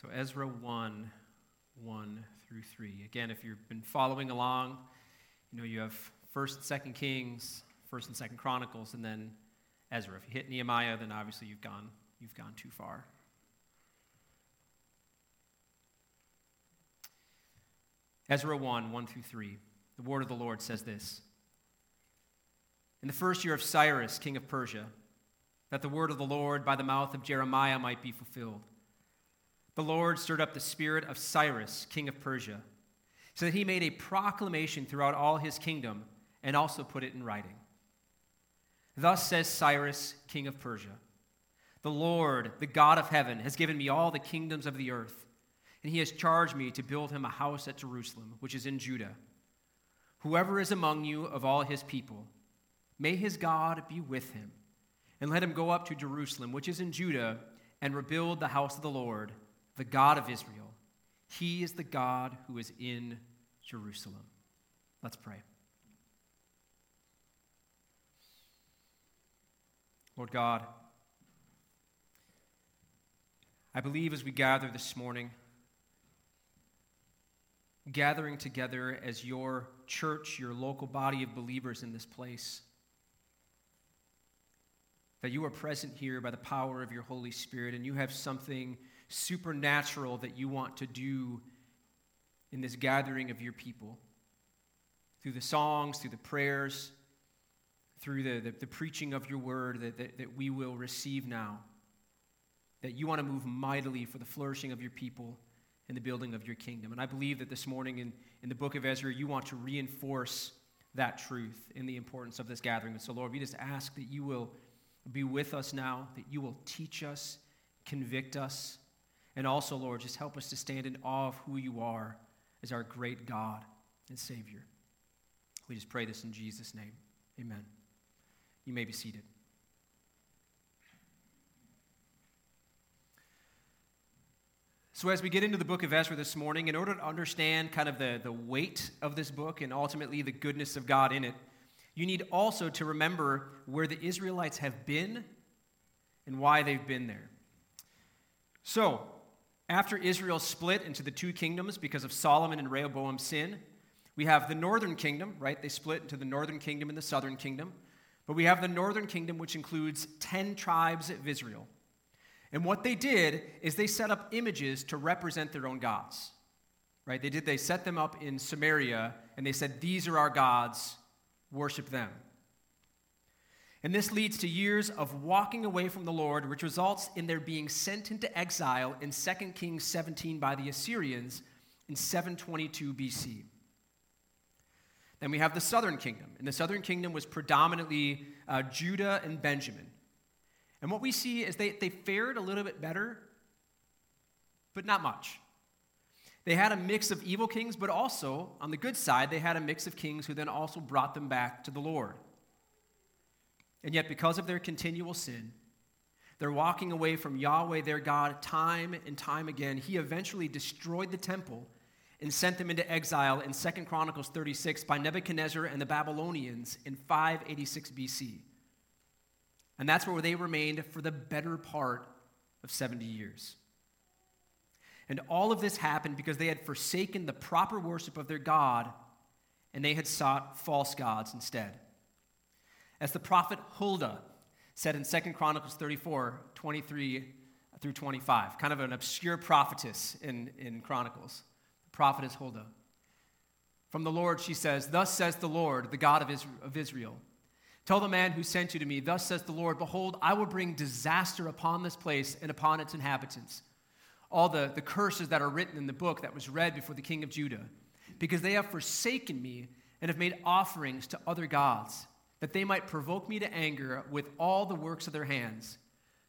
So, Ezra 1 1 through 3. Again, if you've been following along, you know you have 1st and 2nd Kings, 1st and 2nd Chronicles, and then Ezra. If you hit Nehemiah, then obviously you've gone, you've gone too far. Ezra 1 1 through 3. The word of the Lord says this In the first year of Cyrus, king of Persia, that the word of the Lord by the mouth of Jeremiah might be fulfilled. The Lord stirred up the spirit of Cyrus, king of Persia, so that he made a proclamation throughout all his kingdom and also put it in writing. Thus says Cyrus, king of Persia The Lord, the God of heaven, has given me all the kingdoms of the earth, and he has charged me to build him a house at Jerusalem, which is in Judah. Whoever is among you of all his people, may his God be with him, and let him go up to Jerusalem, which is in Judah, and rebuild the house of the Lord the God of Israel. He is the God who is in Jerusalem. Let's pray. Lord God, I believe as we gather this morning, gathering together as your church, your local body of believers in this place, that you are present here by the power of your Holy Spirit and you have something supernatural that you want to do in this gathering of your people. Through the songs, through the prayers, through the, the, the preaching of your word that, that, that we will receive now. That you want to move mightily for the flourishing of your people and the building of your kingdom. And I believe that this morning in, in the book of Ezra, you want to reinforce that truth in the importance of this gathering. And so, Lord, we just ask that you will be with us now, that you will teach us, convict us, and also, Lord, just help us to stand in awe of who you are as our great God and Savior. We just pray this in Jesus' name. Amen. You may be seated. So, as we get into the book of Ezra this morning, in order to understand kind of the, the weight of this book and ultimately the goodness of God in it, you need also to remember where the Israelites have been and why they've been there. So, after Israel split into the two kingdoms because of Solomon and Rehoboam's sin, we have the northern kingdom, right? They split into the northern kingdom and the southern kingdom. But we have the northern kingdom, which includes 10 tribes of Israel. And what they did is they set up images to represent their own gods. Right? They did they set them up in Samaria and they said these are our gods, worship them. And this leads to years of walking away from the Lord, which results in their being sent into exile in 2 Kings 17 by the Assyrians in 722 BC. Then we have the southern kingdom. And the southern kingdom was predominantly uh, Judah and Benjamin. And what we see is they, they fared a little bit better, but not much. They had a mix of evil kings, but also, on the good side, they had a mix of kings who then also brought them back to the Lord. And yet, because of their continual sin, they're walking away from Yahweh, their God, time and time again. He eventually destroyed the temple and sent them into exile in 2 Chronicles 36 by Nebuchadnezzar and the Babylonians in 586 BC. And that's where they remained for the better part of 70 years. And all of this happened because they had forsaken the proper worship of their God and they had sought false gods instead. As the prophet Huldah said in 2 Chronicles 34 23 through 25, kind of an obscure prophetess in, in Chronicles. The prophetess Huldah. From the Lord, she says, Thus says the Lord, the God of Israel. Tell the man who sent you to me, Thus says the Lord, Behold, I will bring disaster upon this place and upon its inhabitants. All the, the curses that are written in the book that was read before the king of Judah, because they have forsaken me and have made offerings to other gods that they might provoke me to anger with all the works of their hands.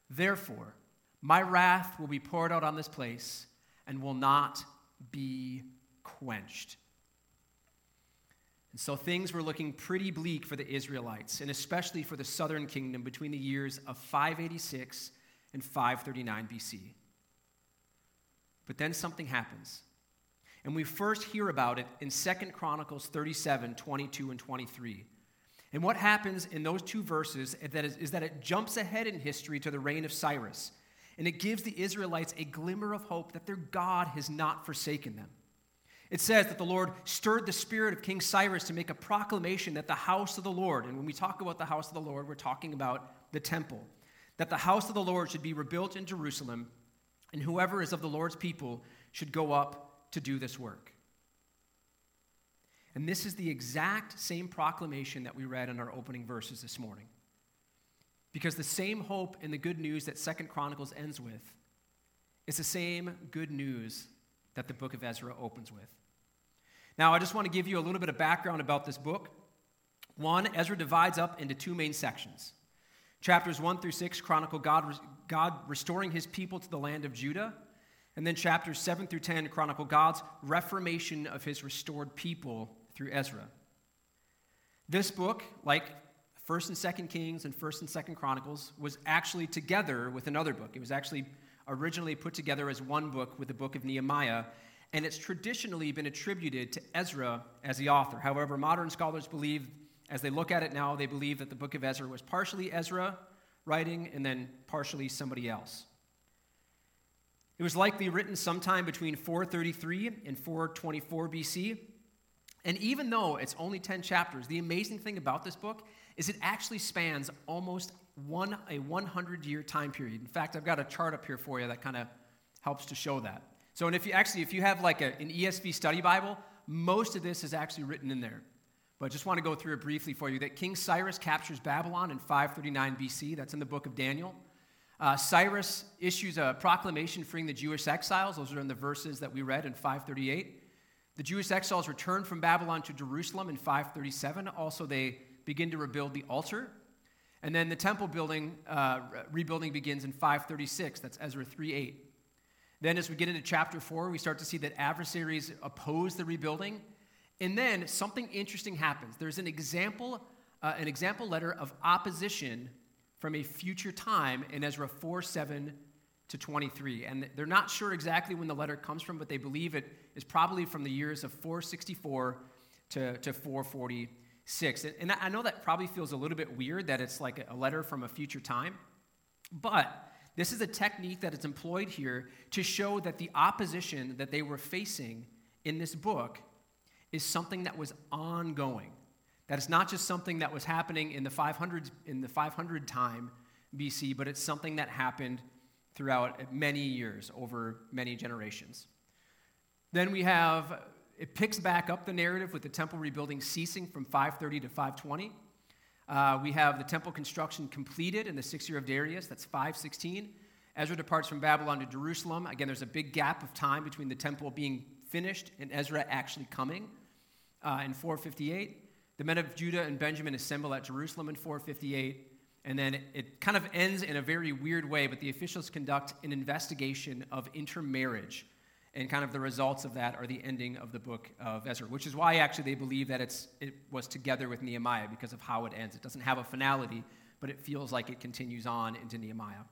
Therefore, my wrath will be poured out on this place and will not be quenched. And so things were looking pretty bleak for the Israelites, and especially for the southern kingdom between the years of 586 and 539 BC. But then something happens. And we first hear about it in 2 Chronicles 37 22 and 23. And what happens in those two verses is that, it jumps ahead in history to the reign of Cyrus. and it gives the Israelites a glimmer of hope that their God has not forsaken them. It says that the Lord stirred the spirit of King Cyrus to make a proclamation that the house of the Lord, and when we talk about the house of the Lord, we're talking about the temple, that the house of the Lord should be rebuilt in Jerusalem, and whoever is of the Lord's people should go up to do this work. And this is the exact same proclamation that we read in our opening verses this morning. Because the same hope and the good news that Second Chronicles ends with is the same good news that the book of Ezra opens with. Now, I just want to give you a little bit of background about this book. One, Ezra divides up into two main sections. Chapters 1 through 6 chronicle God, God restoring his people to the land of Judah. And then chapters 7 through 10 chronicle God's reformation of his restored people through Ezra. This book, like 1st and 2nd Kings and 1st and 2nd Chronicles, was actually together with another book. It was actually originally put together as one book with the book of Nehemiah and it's traditionally been attributed to Ezra as the author. However, modern scholars believe, as they look at it now, they believe that the book of Ezra was partially Ezra writing and then partially somebody else. It was likely written sometime between 433 and 424 BC. And even though it's only 10 chapters, the amazing thing about this book is it actually spans almost one, a 100 year time period. In fact, I've got a chart up here for you that kind of helps to show that. So, and if you actually, if you have like a, an ESV study Bible, most of this is actually written in there. But I just want to go through it briefly for you that King Cyrus captures Babylon in 539 BC. That's in the book of Daniel. Uh, Cyrus issues a proclamation freeing the Jewish exiles. Those are in the verses that we read in 538. The Jewish exiles return from Babylon to Jerusalem in 537. Also, they begin to rebuild the altar. And then the temple building, uh, rebuilding begins in 536. That's Ezra 3 8. Then, as we get into chapter four, we start to see that adversaries oppose the rebuilding. And then something interesting happens. There's an example, uh, an example letter of opposition from a future time in Ezra 4 7 to 23. And they're not sure exactly when the letter comes from, but they believe it is probably from the years of 464 to, to 446. And, and I know that probably feels a little bit weird that it's like a letter from a future time, but this is a technique that is employed here to show that the opposition that they were facing in this book is something that was ongoing. That it's not just something that was happening in the 500 in the 500 time BC, but it's something that happened throughout many years, over many generations. Then we have it picks back up the narrative with the temple rebuilding ceasing from 530 to 520. Uh, we have the temple construction completed in the sixth year of Darius, that's 516. Ezra departs from Babylon to Jerusalem. Again, there's a big gap of time between the temple being finished and Ezra actually coming uh, in 458. The men of Judah and Benjamin assemble at Jerusalem in 458. And then it, kind of ends in a very weird way, but the officials conduct an investigation of intermarriage and kind of the results of that are the ending of the book of Ezra, which is why actually they believe that it's, it was together with Nehemiah because of how it ends. It doesn't have a finality, but it feels like it continues on into Nehemiah.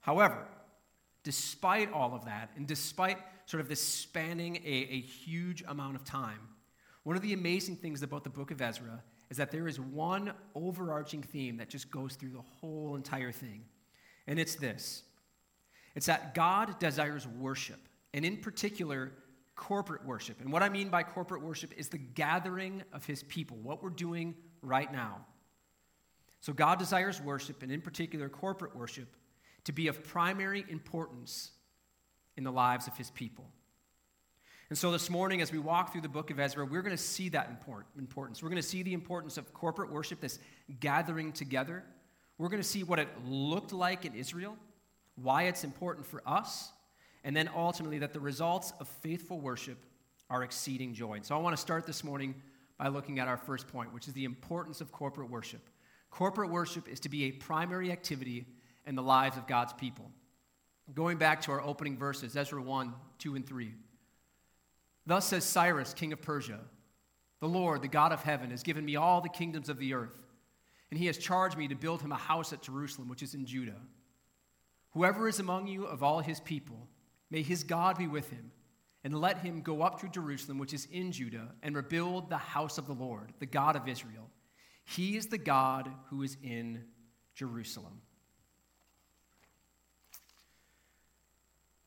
However, despite all of that, and despite sort of this spanning a, a huge amount of time, one of the amazing things about the book of Ezra is that there is one overarching theme that just goes through the whole entire thing. And it's this it's that God desires worship, and in particular, corporate worship. And what I mean by corporate worship is the gathering of his people, what we're doing right now. So, God desires worship, and in particular, corporate worship, to be of primary importance in the lives of his people. And so, this morning, as we walk through the book of Ezra, we're going to see that importance. We're going to see the importance of corporate worship, this gathering together. We're going to see what it looked like in Israel why it's important for us, and then ultimately that the results of faithful worship are exceeding joy. And so I want to start this morning by looking at our first point, which is the importance of corporate worship. Corporate worship is to be a primary activity in the lives of God's people. Going back to our opening verses, Ezra 1, 2, and 3. Thus says Cyrus, king of Persia The Lord, the God of heaven, has given me all the kingdoms of the earth, and he has charged me to build him a house at Jerusalem, which is in Judah. Whoever is among you of all his people, may his God be with him, and let him go up to Jerusalem, which is in Judah, and rebuild the house of the Lord, the God of Israel. He is the God who is in Jerusalem.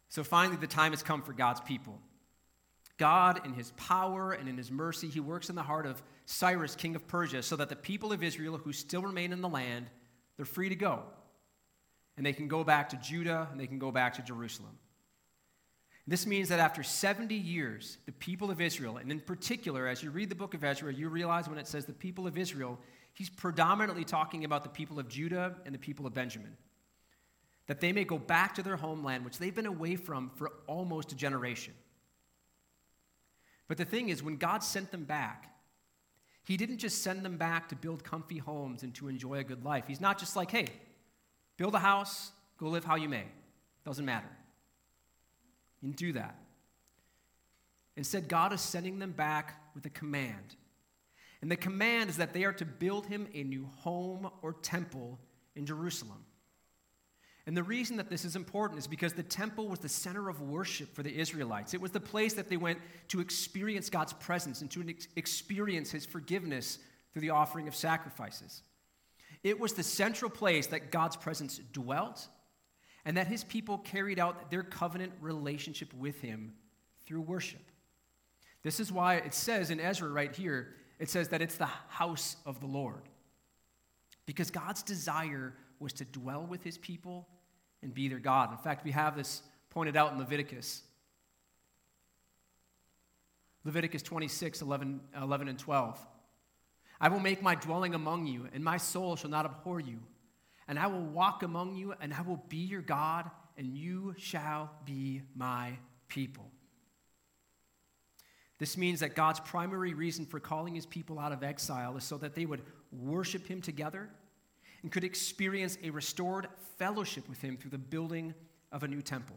So finally, the time has come for God's people. God, in his power and in his mercy, he works in the heart of Cyrus, king of Persia, so that the people of Israel who still remain in the land, they're free to go. And they can go back to Judah and they can go back to Jerusalem. This means that after 70 years, the people of Israel, and in particular, as you read the book of Ezra, you realize when it says the people of Israel, he's predominantly talking about the people of Judah and the people of Benjamin. That they may go back to their homeland, which they've been away from for almost a generation. But the thing is, when God sent them back, He didn't just send them back to build comfy homes and to enjoy a good life. He's not just like, hey, build a house, go live how you may. Doesn't matter. Didn't do that. Instead, God is sending them back with a command. And the command is that they are to build him a new home or temple in Jerusalem. And the reason that this is important is because the temple was the center of worship for the Israelites. It was the place that they went to experience God's presence and to experience his forgiveness through the offering of sacrifices. It was the central place that God's presence dwelt and that his people carried out their covenant relationship with him through worship. This is why it says in Ezra right here, it says that it's the house of the Lord. Because God's desire was to dwell with his people and be their God. In fact, we have this pointed out in Leviticus. Leviticus 26, 11, 11 and 12. I will make my dwelling among you, and my soul shall not abhor you. And I will walk among you, and I will be your God, and you shall be my people. This means that God's primary reason for calling his people out of exile is so that they would worship him together and could experience a restored fellowship with him through the building of a new temple.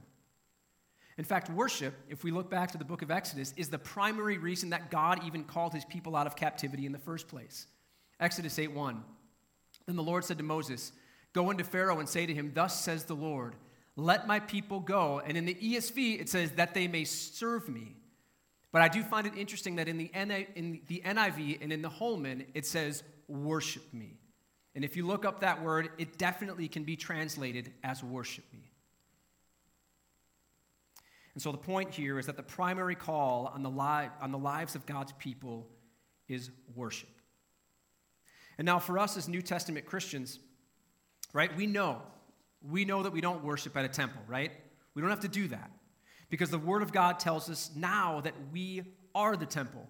In fact, worship, if we look back to the book of Exodus, is the primary reason that God even called his people out of captivity in the first place. Exodus 8 1. Then the Lord said to Moses, Go unto Pharaoh and say to him, Thus says the Lord, let my people go. And in the ESV, it says, that they may serve me. But I do find it interesting that in the NIV and in the Holman, it says, worship me. And if you look up that word, it definitely can be translated as worship me. And so the point here is that the primary call on the, li- on the lives of God's people is worship. And now, for us as New Testament Christians, right, we know, we know that we don't worship at a temple, right? We don't have to do that because the Word of God tells us now that we are the temple.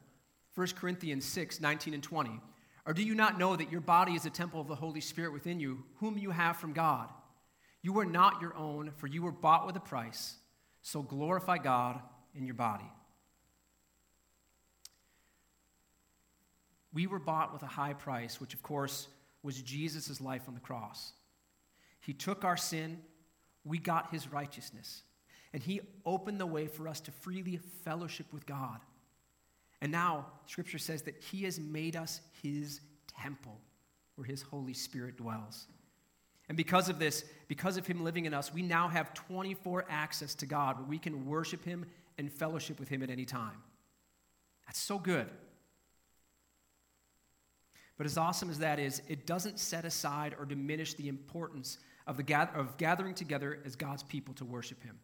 1 Corinthians 6 19 and 20. Or do you not know that your body is a temple of the Holy Spirit within you, whom you have from God? You are not your own, for you were bought with a price. So glorify God in your body. We were bought with a high price, which of course was Jesus' life on the cross. He took our sin, we got his righteousness, and he opened the way for us to freely fellowship with God. And now, Scripture says that He has made us His temple where His Holy Spirit dwells. And because of this, because of Him living in us, we now have 24 access to God where we can worship Him and fellowship with Him at any time. That's so good. But as awesome as that is, it doesn't set aside or diminish the importance of, the of gathering together as God's people to worship Him.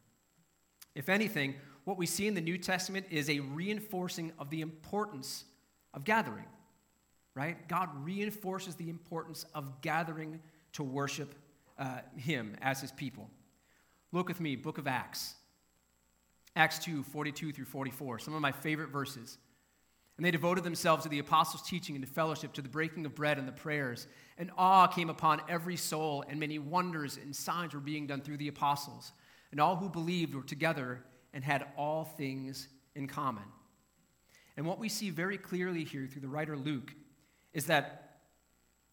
If anything, what we see in the New Testament is a reinforcing of the importance of gathering, right? God reinforces the importance of gathering to worship uh, Him as His people. Look with me, book of Acts. Acts 2, 42 through 44, some of my favorite verses. And they devoted themselves to the apostles' teaching and to fellowship, to the breaking of bread and the prayers. And awe came upon every soul, and many wonders and signs were being done through the apostles. And all who believed were together and had all things in common. And what we see very clearly here through the writer Luke is that,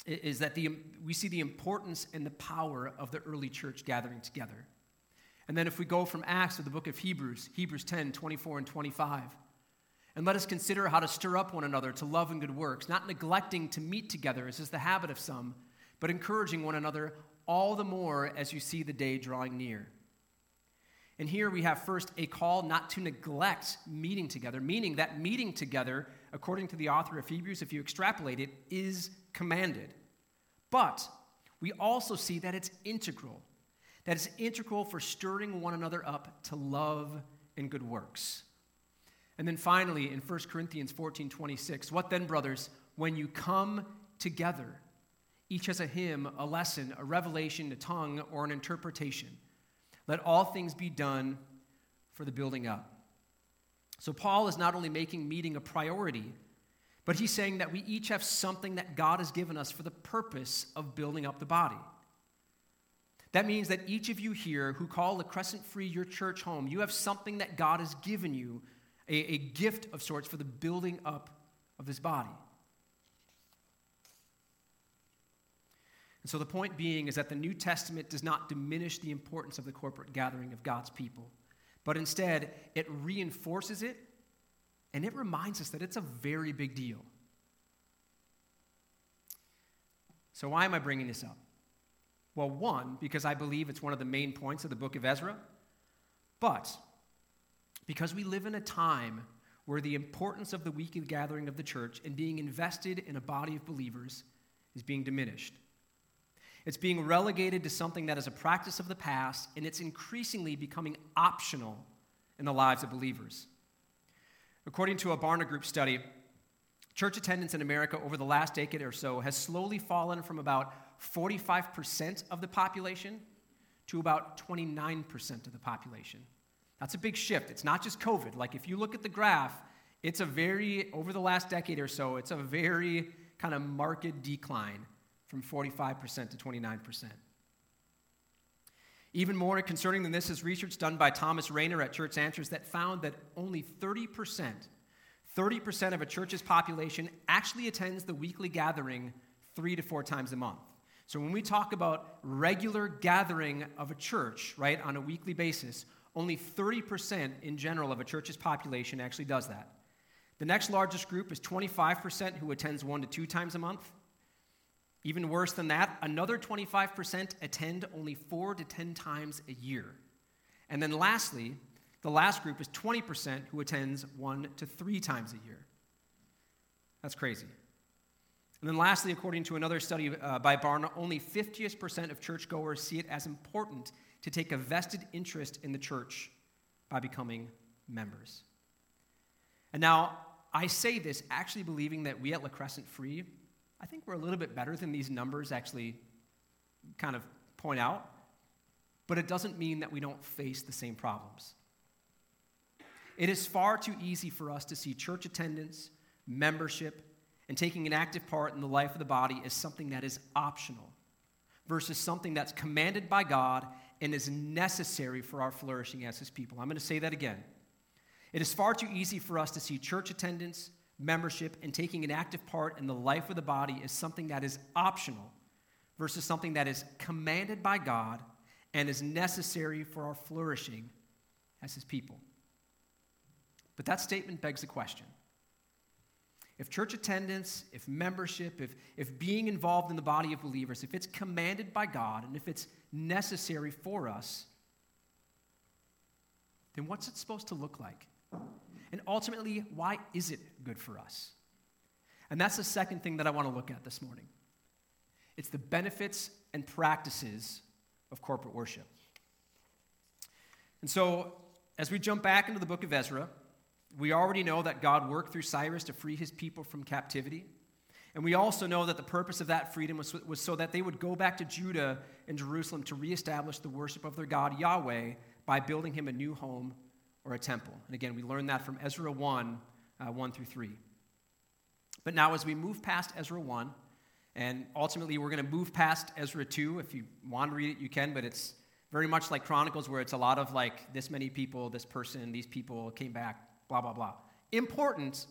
is that the, we see the importance and the power of the early church gathering together. And then if we go from Acts to the book of Hebrews, Hebrews 10 24 and 25, and let us consider how to stir up one another to love and good works, not neglecting to meet together, as is the habit of some, but encouraging one another all the more as you see the day drawing near. And here we have first a call not to neglect meeting together, meaning that meeting together, according to the author of Hebrews, if you extrapolate it, is commanded. But we also see that it's integral. that is integral for stirring one another up to love and good works. And then finally, in 1 Corinthians 14 26, what then, brothers, when you come together, each has a hymn, a lesson, a revelation, a tongue, or an interpretation. Let all things be done for the building up. So, Paul is not only making meeting a priority, but he's saying that we each have something that God has given us for the purpose of building up the body. That means that each of you here who call the Crescent Free your church home, you have something that God has given you, a, a gift of sorts for the building up of this body. And so the point being is that the New Testament does not diminish the importance of the corporate gathering of God's people, but instead it reinforces it and it reminds us that it's a very big deal. So, why am I bringing this up? Well, one, because I believe it's one of the main points of the book of Ezra, but because we live in a time where the importance of the weekly gathering of the church and being invested in a body of believers is being diminished. It's being relegated to something that is a practice of the past, and it's increasingly becoming optional in the lives of believers. According to a Barna Group study, church attendance in America over the last decade or so has slowly fallen from about 45% of the population to about 29% of the population. That's a big shift. It's not just COVID. Like, if you look at the graph, it's a very, over the last decade or so, it's a very kind of marked decline from 45% to 29%. Even more concerning than this is research done by Thomas Rainer at Church Answers that found that only 30%, 30% of a church's population actually attends the weekly gathering three to four times a month. So when we talk about regular gathering of a church, right, on a weekly basis, only 30% in general of a church's population actually does that. The next largest group is 25% who attends one to two times a month. Even worse than that, another 25% attend only four to 10 times a year. And then lastly, the last group is 20% who attends one to three times a year. That's crazy. And then lastly, according to another study uh, by Barna, only 50% of churchgoers see it as important to take a vested interest in the church by becoming members. And now, I say this actually believing that we at La Crescent Free I think we're a little bit better than these numbers actually kind of point out, but it doesn't mean that we don't face the same problems. It is far too easy for us to see church attendance, membership, and taking an active part in the life of the body as something that is optional versus something that's commanded by God and is necessary for our flourishing as His people. I'm going to say that again. It is far too easy for us to see church attendance, membership and taking an active part in the life of the body is something that is optional versus something that is commanded by God and is necessary for our flourishing as His people. But that statement begs the question. If church attendance, if membership, if, if being involved in the body of believers, if it's commanded by God and if it's necessary for us, then what's it supposed to look like? And ultimately, why is it good for us? And that's the second thing that I want to look at this morning. It's the benefits and practices of corporate worship. And so, as we jump back into the book of Ezra, we already know that God worked through Cyrus to free his people from captivity. And we also know that the purpose of that freedom was, was so that they would go back to Judah and Jerusalem to reestablish the worship of their God, Yahweh, by building him a new home or a temple. And again, we learn that from Ezra 1 uh, 1 through 3. But now, as we move past Ezra 1, and ultimately we're going to move past Ezra 2. If you want to read it, you can, but it's very much like Chronicles, where it's a lot of like this many people, this person, these people came back, blah, blah, blah. Important,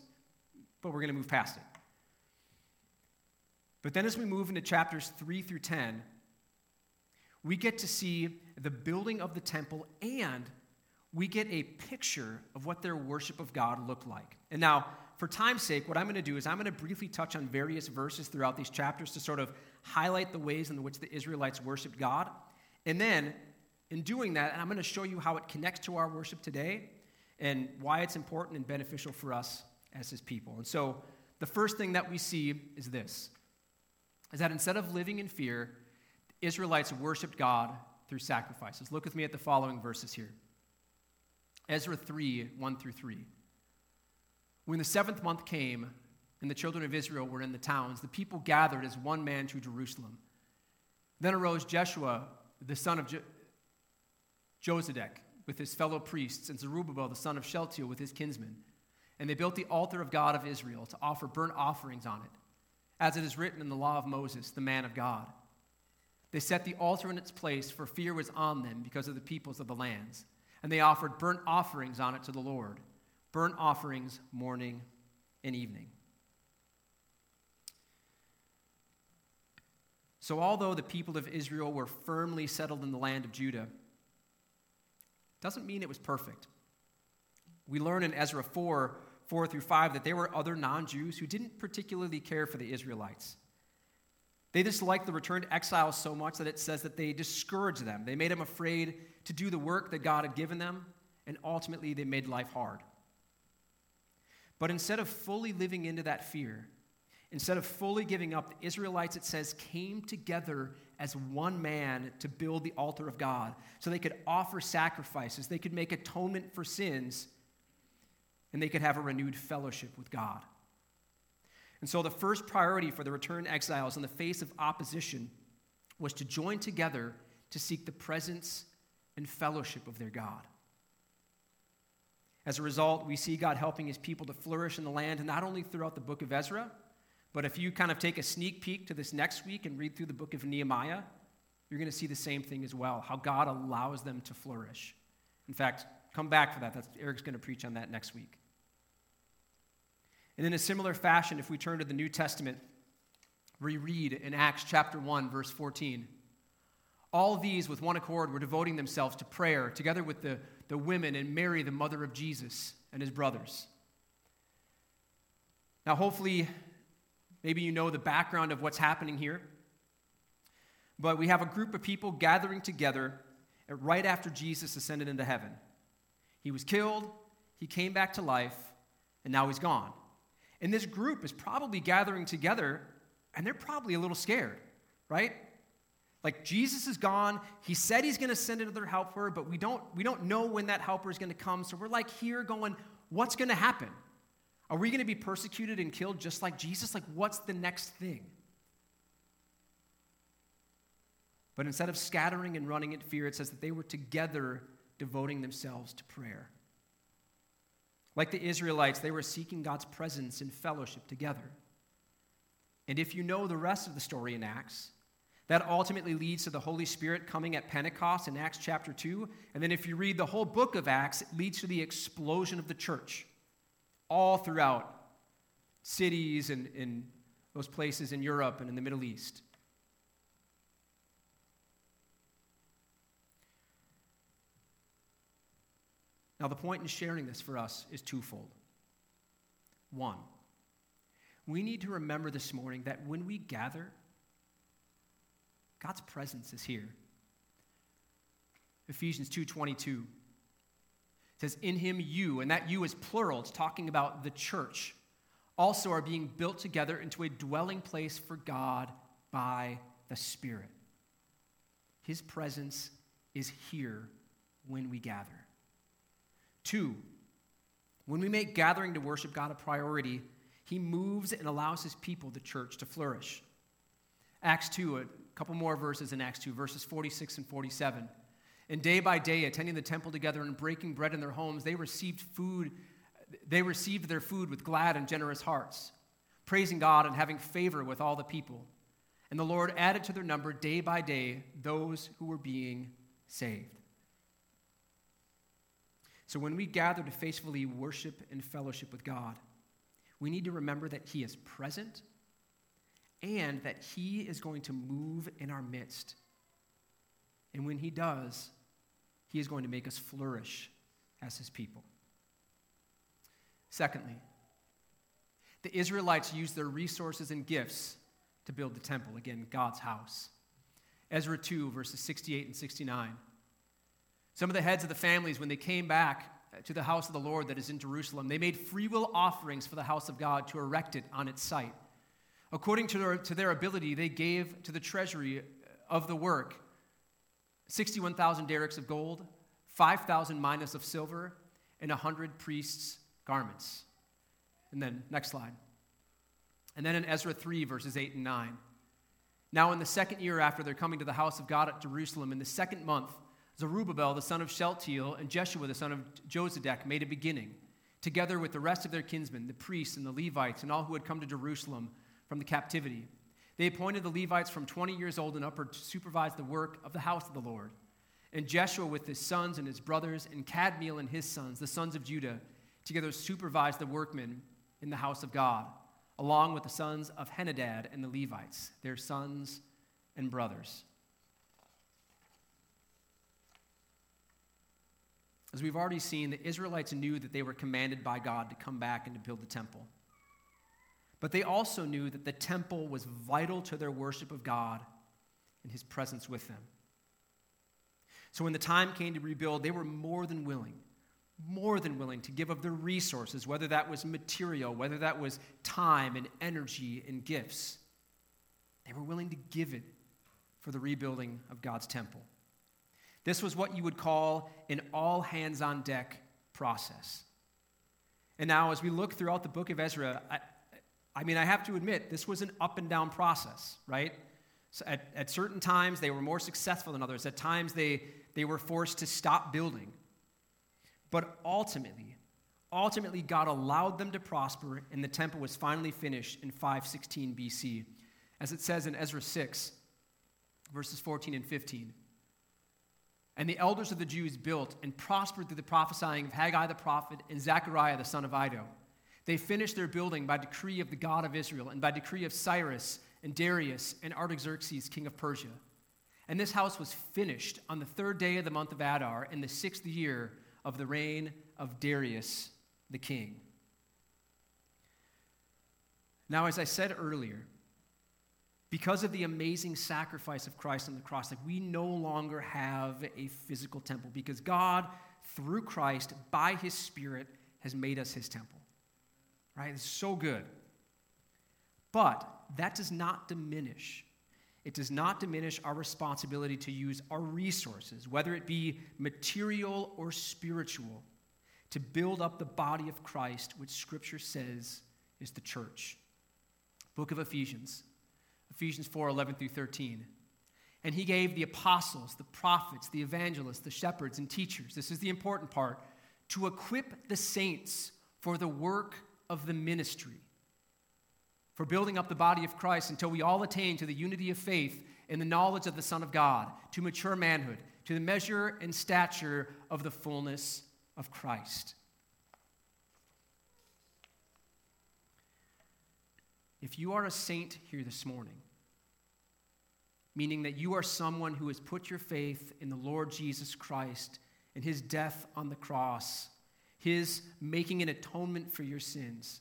but we're going to move past it. But then as we move into chapters 3 through 10, we get to see the building of the temple and we get a picture of what their worship of God looked like. And now, for time's sake, what I'm going to do is I'm going to briefly touch on various verses throughout these chapters to sort of highlight the ways in which the Israelites worshiped God. And then, in doing that, I'm going to show you how it connects to our worship today and why it's important and beneficial for us as his people. And so, the first thing that we see is this is that instead of living in fear, the Israelites worshiped God through sacrifices. Look with me at the following verses here Ezra 3 1 through 3. When the seventh month came, and the children of Israel were in the towns, the people gathered as one man to Jerusalem. Then arose Jeshua, the son of Je- Jozadak, with his fellow priests, and Zerubbabel, the son of Shealtiel, with his kinsmen. And they built the altar of God of Israel to offer burnt offerings on it, as it is written in the law of Moses, the man of God. They set the altar in its place, for fear was on them because of the peoples of the lands. And they offered burnt offerings on it to the Lord, burnt offerings morning and evening. So, although the people of Israel were firmly settled in the land of Judah, doesn't mean it was perfect. We learn in Ezra 4 4 through 5 that there were other non Jews who didn't particularly care for the Israelites. They disliked the returned exiles so much that it says that they discouraged them. They made them afraid to do the work that God had given them, and ultimately they made life hard. But instead of fully living into that fear, instead of fully giving up, the Israelites, it says, came together as one man to build the altar of God so they could offer sacrifices, they could make atonement for sins, and they could have a renewed fellowship with God. And so the first priority for the returned exiles in the face of opposition was to join together to seek the presence and fellowship of their God. As a result, we see God helping his people to flourish in the land, not only throughout the book of Ezra, but if you kind of take a sneak peek to this next week and read through the book of Nehemiah, you're going to see the same thing as well how God allows them to flourish. In fact, come back for that. That's, Eric's going to preach on that next week. And in a similar fashion, if we turn to the New Testament, we read in Acts chapter 1, verse 14. All these, with one accord, were devoting themselves to prayer, together with the, the women and Mary, the mother of Jesus, and his brothers. Now, hopefully, maybe you know the background of what's happening here. But we have a group of people gathering together right after Jesus ascended into heaven. He was killed, he came back to life, and now he's gone. And this group is probably gathering together and they're probably a little scared, right? Like Jesus is gone. He said he's going to send another helper, but we don't, we don't know when that helper is going to come. So we're like here going, what's going to happen? Are we going to be persecuted and killed just like Jesus? Like, what's the next thing? But instead of scattering and running in fear, it says that they were together devoting themselves to prayer. Like the Israelites, they were seeking God's presence and fellowship together. And if you know the rest of the story in Acts, that ultimately leads to the Holy Spirit coming at Pentecost in Acts chapter 2. And then if you read the whole book of Acts, it leads to the explosion of the church all throughout cities and in those places in Europe and in the Middle East. Now, the point in sharing this for us is twofold. One, we need to remember this morning that when we gather, God's presence is here. Ephesians 2:22 says in him you and that you is plural it's talking about the church also are being built together into a dwelling place for God by the Spirit. His presence is here when we gather. Two, when we make gathering to worship God a priority, He moves and allows His people, the church, to flourish. Acts 2, a couple more verses in Acts 2, verses 46 and 47. And day by day, attending the temple together and breaking bread in their homes, they received food. They received their food with glad and generous hearts, praising God and having favor with all the people. And the Lord added to their number day by day those who were being saved. So when we gather to faithfully worship and fellowship with God, we need to remember that He is present and that He is going to move in our midst. And when He does, He is going to make us flourish as His people. Secondly, the Israelites used their resources and gifts to build the temple, again, God's house. Ezra 2, verses 68 and 69. Some of the heads of the families, when they came back to the house of the Lord that is in Jerusalem, they made free will offerings for the house of God to erect it on its site. According to their, to their ability, they gave to the treasury of the work 61,000 darics of gold, 5,000 minas of silver, and 100 priests' garments. And then, next slide. And then in Ezra 3, verses 8 and 9. Now, in the second year after their coming to the house of God at Jerusalem, in the second month, Zerubbabel, the son of Shealtiel, and Jeshua, the son of Jozadak, made a beginning, together with the rest of their kinsmen, the priests and the Levites, and all who had come to Jerusalem from the captivity. They appointed the Levites from 20 years old and upward to supervise the work of the house of the Lord. And Jeshua with his sons and his brothers, and Kadmiel and his sons, the sons of Judah, together supervised the workmen in the house of God along with the sons of Henadad and the Levites, their sons and brothers. As we've already seen, the Israelites knew that they were commanded by God to come back and to build the temple. But they also knew that the temple was vital to their worship of God and his presence with them. So when the time came to rebuild, they were more than willing more than willing to give of their resources, whether that was material, whether that was time and energy and gifts. They were willing to give it for the rebuilding of God's temple. This was what you would call an all hands on deck process. And now, as we look throughout the book of Ezra, I, I mean, I have to admit, this was an up and down process, right? So at, at certain times, they were more successful than others. At times, they, they were forced to stop building. But ultimately, ultimately, God allowed them to prosper, and the temple was finally finished in 516 BC. As it says in Ezra 6, verses 14 and 15. And the elders of the Jews built and prospered through the prophesying of Haggai the prophet and Zechariah the son of Iddo. They finished their building by decree of the God of Israel and by decree of Cyrus and Darius and Artaxerxes, king of Persia. And this house was finished on the third day of the month of Adar in the sixth year of the reign of Darius the king. Now, as I said earlier, because of the amazing sacrifice of Christ on the cross, like we no longer have a physical temple because God, through Christ, by his Spirit, has made us his temple. Right? It's so good. But that does not diminish it does not diminish our responsibility to use our resources, whether it be material or spiritual, to build up the body of Christ, which Scripture says is the church. Book of Ephesians, Ephesians 4 11 through 13. And he gave the apostles, the prophets, the evangelists, the shepherds, and teachers. This is the important part to equip the saints for the work of the ministry for building up the body of Christ until we all attain to the unity of faith in the knowledge of the Son of God, to mature manhood, to the measure and stature of the fullness of Christ. If you are a saint here this morning, meaning that you are someone who has put your faith in the Lord Jesus Christ and his death on the cross, his making an atonement for your sins,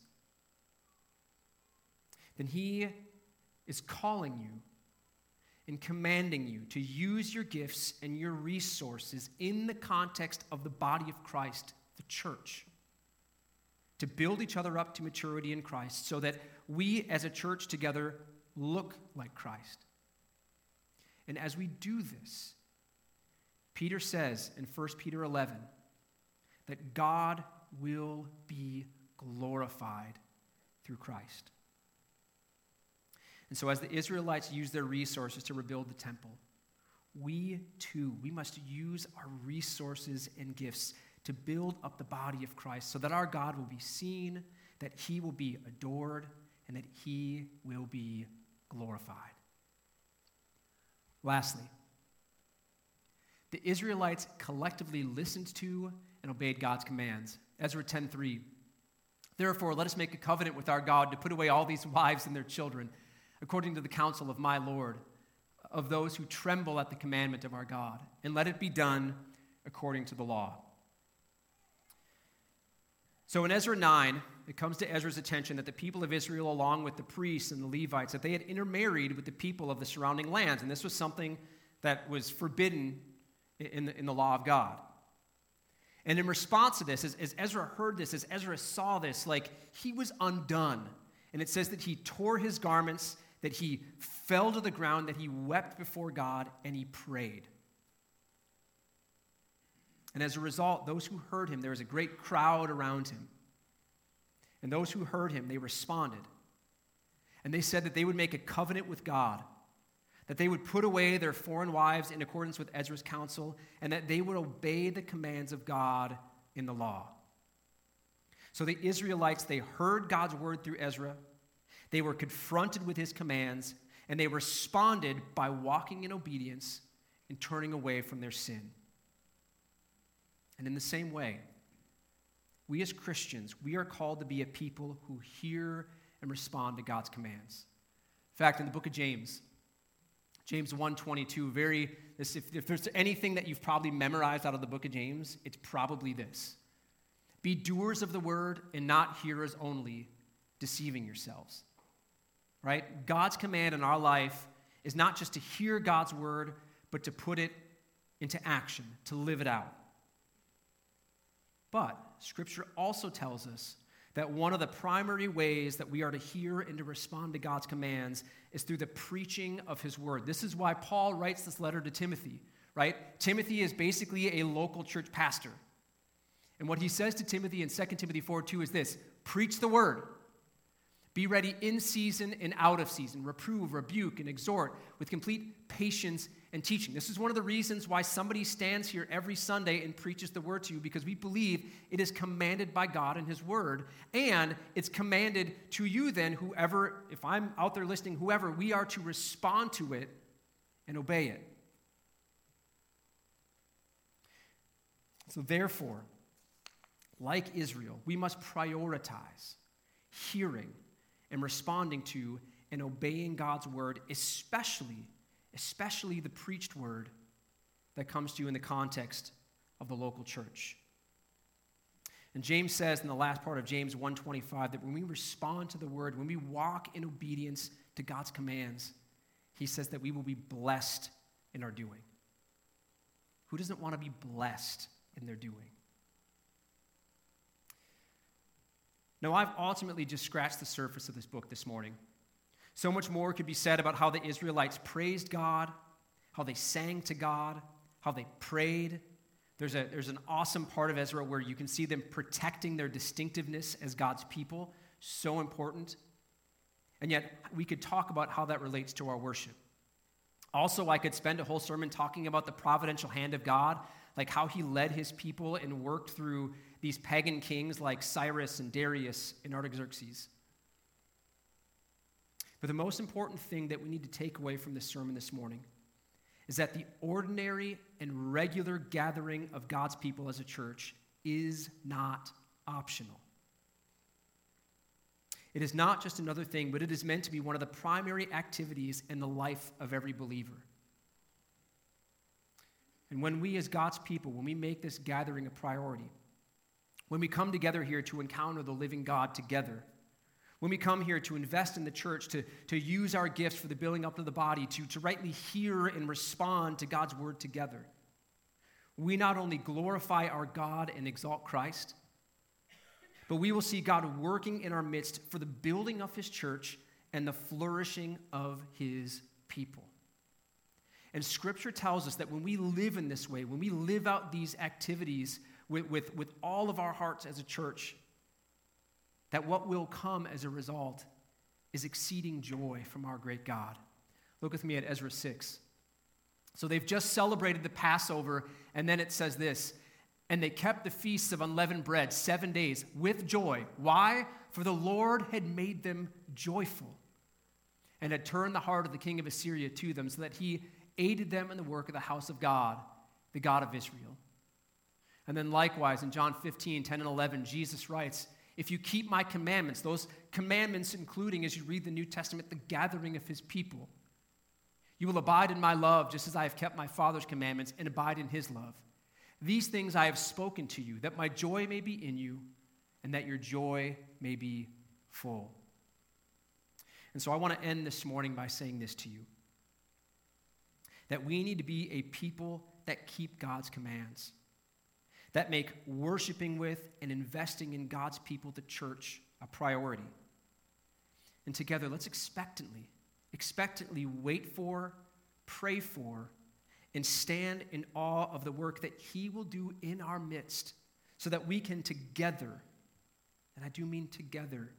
then He is calling you and commanding you to use your gifts and your resources in the context of the body of Christ, the church, to build each other up to maturity in Christ so that we as a church together look like Christ. And as we do this, Peter says in 1 Peter 11 that God will be glorified through Christ. And so, as the Israelites used their resources to rebuild the temple, we too, we must use our resources and gifts to build up the body of Christ so that our God will be seen, that he will be adored, and that he will be glorified. Lastly, the Israelites collectively listened to and obeyed God's commands. Ezra 10:3. Therefore, let us make a covenant with our God to put away all these wives and their children according to the counsel of my Lord, of those who tremble at the commandment of our God, and let it be done according to the law. So in Ezra 9, it comes to Ezra's attention that the people of Israel, along with the priests and the Levites, that they had intermarried with the people of the surrounding lands. And this was something that was forbidden in the, in the law of God. And in response to this, as, as Ezra heard this, as Ezra saw this, like he was undone. And it says that he tore his garments that he fell to the ground, that he wept before God, and he prayed. And as a result, those who heard him, there was a great crowd around him. And those who heard him, they responded. And they said that they would make a covenant with God, that they would put away their foreign wives in accordance with Ezra's counsel, and that they would obey the commands of God in the law. So the Israelites, they heard God's word through Ezra, they were confronted with his commands, and they responded by walking in obedience and turning away from their sin. And in the same way, we as Christians, we are called to be a people who hear and respond to God's commands. In fact, in the book of James, James 1:22, very this, if, if there's anything that you've probably memorized out of the book of James, it's probably this. Be doers of the word and not hearers only, deceiving yourselves. Right? God's command in our life is not just to hear God's word, but to put it into action, to live it out. But Scripture also tells us that one of the primary ways that we are to hear and to respond to God's commands is through the preaching of His Word. This is why Paul writes this letter to Timothy, right? Timothy is basically a local church pastor. And what he says to Timothy in 2 Timothy 4 2 is this preach the Word. Be ready in season and out of season. Reprove, rebuke, and exhort with complete patience and teaching. This is one of the reasons why somebody stands here every Sunday and preaches the word to you because we believe it is commanded by God in His word. And it's commanded to you, then, whoever, if I'm out there listening, whoever, we are to respond to it and obey it. So, therefore, like Israel, we must prioritize hearing and responding to and obeying God's word, especially especially the preached word that comes to you in the context of the local church. And James says in the last part of James 1:25 that when we respond to the word, when we walk in obedience to God's commands, he says that we will be blessed in our doing. Who doesn't want to be blessed in their doing? Now, I've ultimately just scratched the surface of this book this morning. So much more could be said about how the Israelites praised God, how they sang to God, how they prayed. There's, a, there's an awesome part of Ezra where you can see them protecting their distinctiveness as God's people. So important. And yet, we could talk about how that relates to our worship. Also, I could spend a whole sermon talking about the providential hand of God, like how he led his people and worked through these pagan kings like Cyrus and Darius and Artaxerxes. But the most important thing that we need to take away from this sermon this morning is that the ordinary and regular gathering of God's people as a church is not optional. It is not just another thing, but it is meant to be one of the primary activities in the life of every believer. And when we, as God's people, when we make this gathering a priority, when we come together here to encounter the living God together, when we come here to invest in the church, to, to use our gifts for the building up of the body, to, to rightly hear and respond to God's word together, we not only glorify our God and exalt Christ, but we will see God working in our midst for the building of his church and the flourishing of his people. And scripture tells us that when we live in this way, when we live out these activities with, with, with all of our hearts as a church, that what will come as a result is exceeding joy from our great God. Look with me at Ezra 6. So they've just celebrated the Passover, and then it says this and they kept the feasts of unleavened bread seven days with joy. Why? For the Lord had made them joyful and had turned the heart of the king of Assyria to them so that he aided them in the work of the house of God, the God of Israel. And then likewise in John 15, 10 and 11, Jesus writes, if you keep my commandments, those commandments including, as you read the New Testament, the gathering of his people, you will abide in my love just as I have kept my Father's commandments and abide in his love. These things I have spoken to you, that my joy may be in you and that your joy may be full. And so I want to end this morning by saying this to you that we need to be a people that keep God's commands that make worshiping with and investing in God's people, the church, a priority. And together, let's expectantly, expectantly wait for, pray for, and stand in awe of the work that He will do in our midst so that we can together, and I do mean together,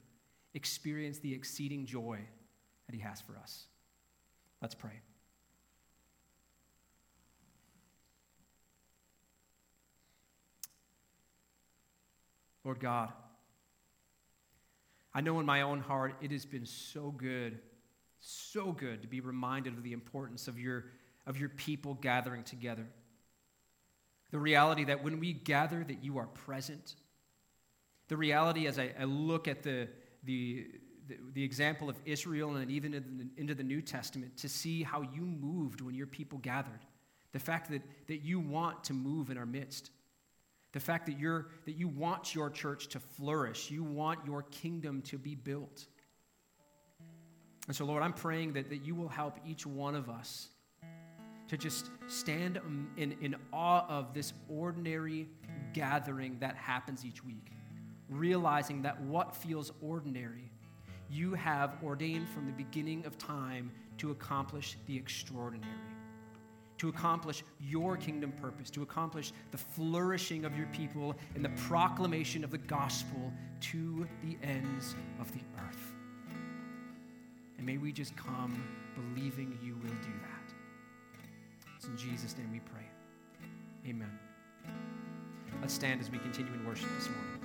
experience the exceeding joy that He has for us. Let's pray. Lord God, I know in my own heart it has been so good, so good to be reminded of the importance of your, of your people gathering together. The reality that when we gather, that you are present. The reality as I, I look at the, the, the, the, example of Israel and even in the, into the New Testament to see how you moved when your people gathered. The fact that, that you want to move in our midst. The fact that, you're, that you want your church to flourish, you want your kingdom to be built. And so, Lord, I'm praying that, that you will help each one of us to just stand um, in, in awe of this ordinary gathering that happens each week, realizing that what feels ordinary, you have ordained from the beginning of time to accomplish the extraordinary to accomplish your kingdom purpose, to accomplish the flourishing of your people and the proclamation of the gospel to the ends of the earth. And may we just come believing you will do that. It's in Jesus' name we pray. Amen. Let's stand as we continue in worship this morning.